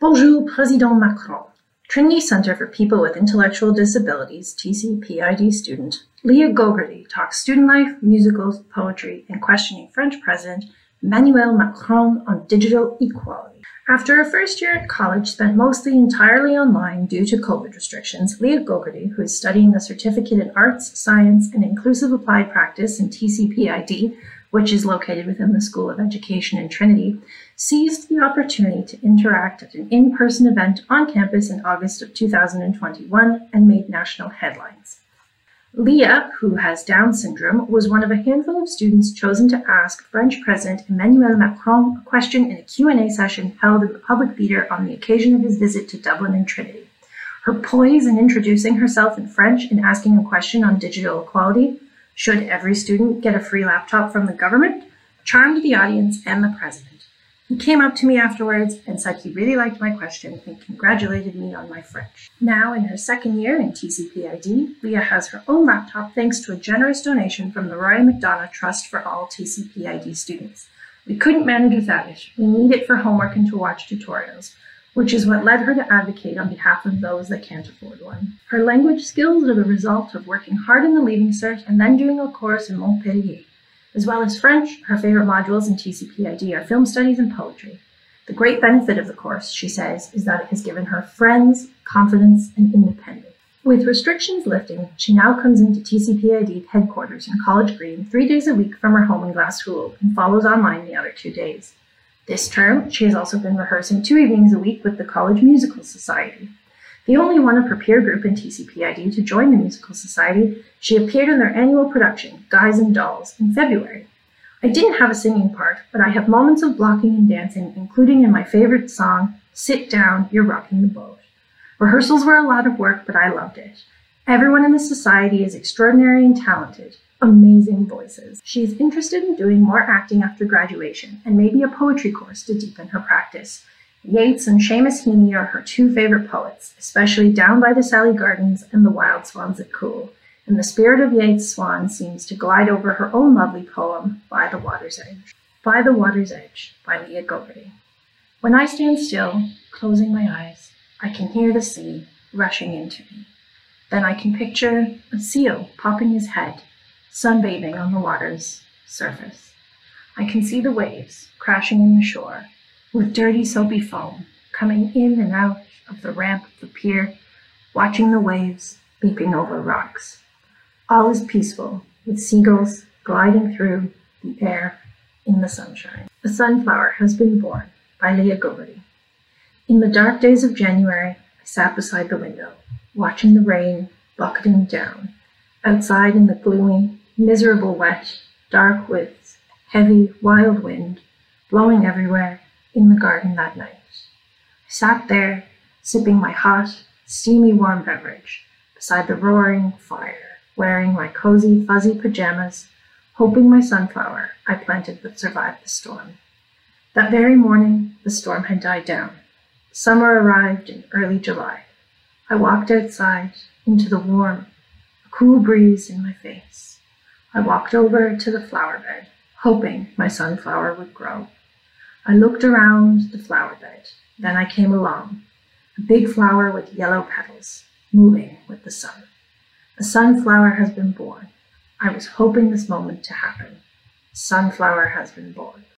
Bonjour, Président Macron. Trinity Center for People with Intellectual Disabilities, TCPID student, Lia Gogarty talks student life, musicals, poetry, and questioning French President Emmanuel Macron on digital equality. After her first year at college spent mostly entirely online due to COVID restrictions, Lia Gogarty, who is studying the Certificate in Arts, Science, and Inclusive Applied Practice in TCPID, which is located within the School of Education in Trinity, seized the opportunity to interact at an in person event on campus in August of 2021 and made national headlines. Lia, who has Down syndrome, was one of a handful of students chosen to ask French President Emmanuel Macron a question in a Q&A session held in the public theatre on the occasion of his visit to Dublin and Trinity. Her poise in introducing herself in French and asking a question on digital equality, should every student get a free laptop from the government, charmed the audience and the president. He came up to me afterwards and said he really liked my question and congratulated me on my French. Now, in her second year in TCPID, Lia has her own laptop thanks to a generous donation from the Roy McDonough Trust for all TCPID students. We couldn't manage without it. We need it for homework and to watch tutorials, which is what led her to advocate on behalf of those that can't afford one. Her language skills are the result of working hard in the Leaving Cert and then doing a course in Montpellier. As well as French, her favorite modules in TCPID are film studies and poetry. The great benefit of the course, she says, is that it has given her friends, confidence, and independence. With restrictions lifting, she now comes into TCPID headquarters in College Green three days a week from her home in Glasgow and follows online the other two days. This term, she has also been rehearsing two evenings a week with the College Musical Society. The only one of her peer group in TCPID to join the Musical Society, she appeared in their annual production, Guys and Dolls, in February. I didn't have a singing part, but I have moments of blocking and dancing, including in my favorite song, Sit Down, You're Rocking the Boat. Rehearsals were a lot of work, but I loved it. Everyone in the society is extraordinary and talented, amazing voices. She is interested in doing more acting after graduation and maybe a poetry course to deepen her practice. Yeats and Seamus Heaney are her two favorite poets, especially Down by the Sally Gardens and The Wild Swans at Coole. And the spirit of Yeats' swan seems to glide over her own lovely poem, By the Water's Edge. By the Water's Edge by Lia Gogarty. When I stand still, closing my eyes, I can hear the sea rushing into me. Then I can picture a seal popping his head, sunbathing on the water's surface. I can see the waves crashing in the shore with dirty soapy foam coming in and out of the ramp of the pier, watching the waves leaping over rocks. All is peaceful, with seagulls gliding through the air in the sunshine. A sunflower has been born by Lia Gogarty. In the dark days of January, I sat beside the window, watching the rain bucketing down. Outside in the gloomy, miserable wet, dark with heavy, wild wind blowing everywhere, in the garden that night. I sat there, sipping my hot, steamy warm beverage beside the roaring fire, wearing my cozy, fuzzy pajamas, hoping my sunflower I planted would survive the storm. That very morning, the storm had died down. Summer arrived in early July. I walked outside into the warm, cool breeze in my face. I walked over to the flower bed, hoping my sunflower would grow. I looked around the flower bed. Then I came along, a big flower with yellow petals, moving with the sun. A sunflower has been born. I was hoping this moment to happen. Sunflower has been born.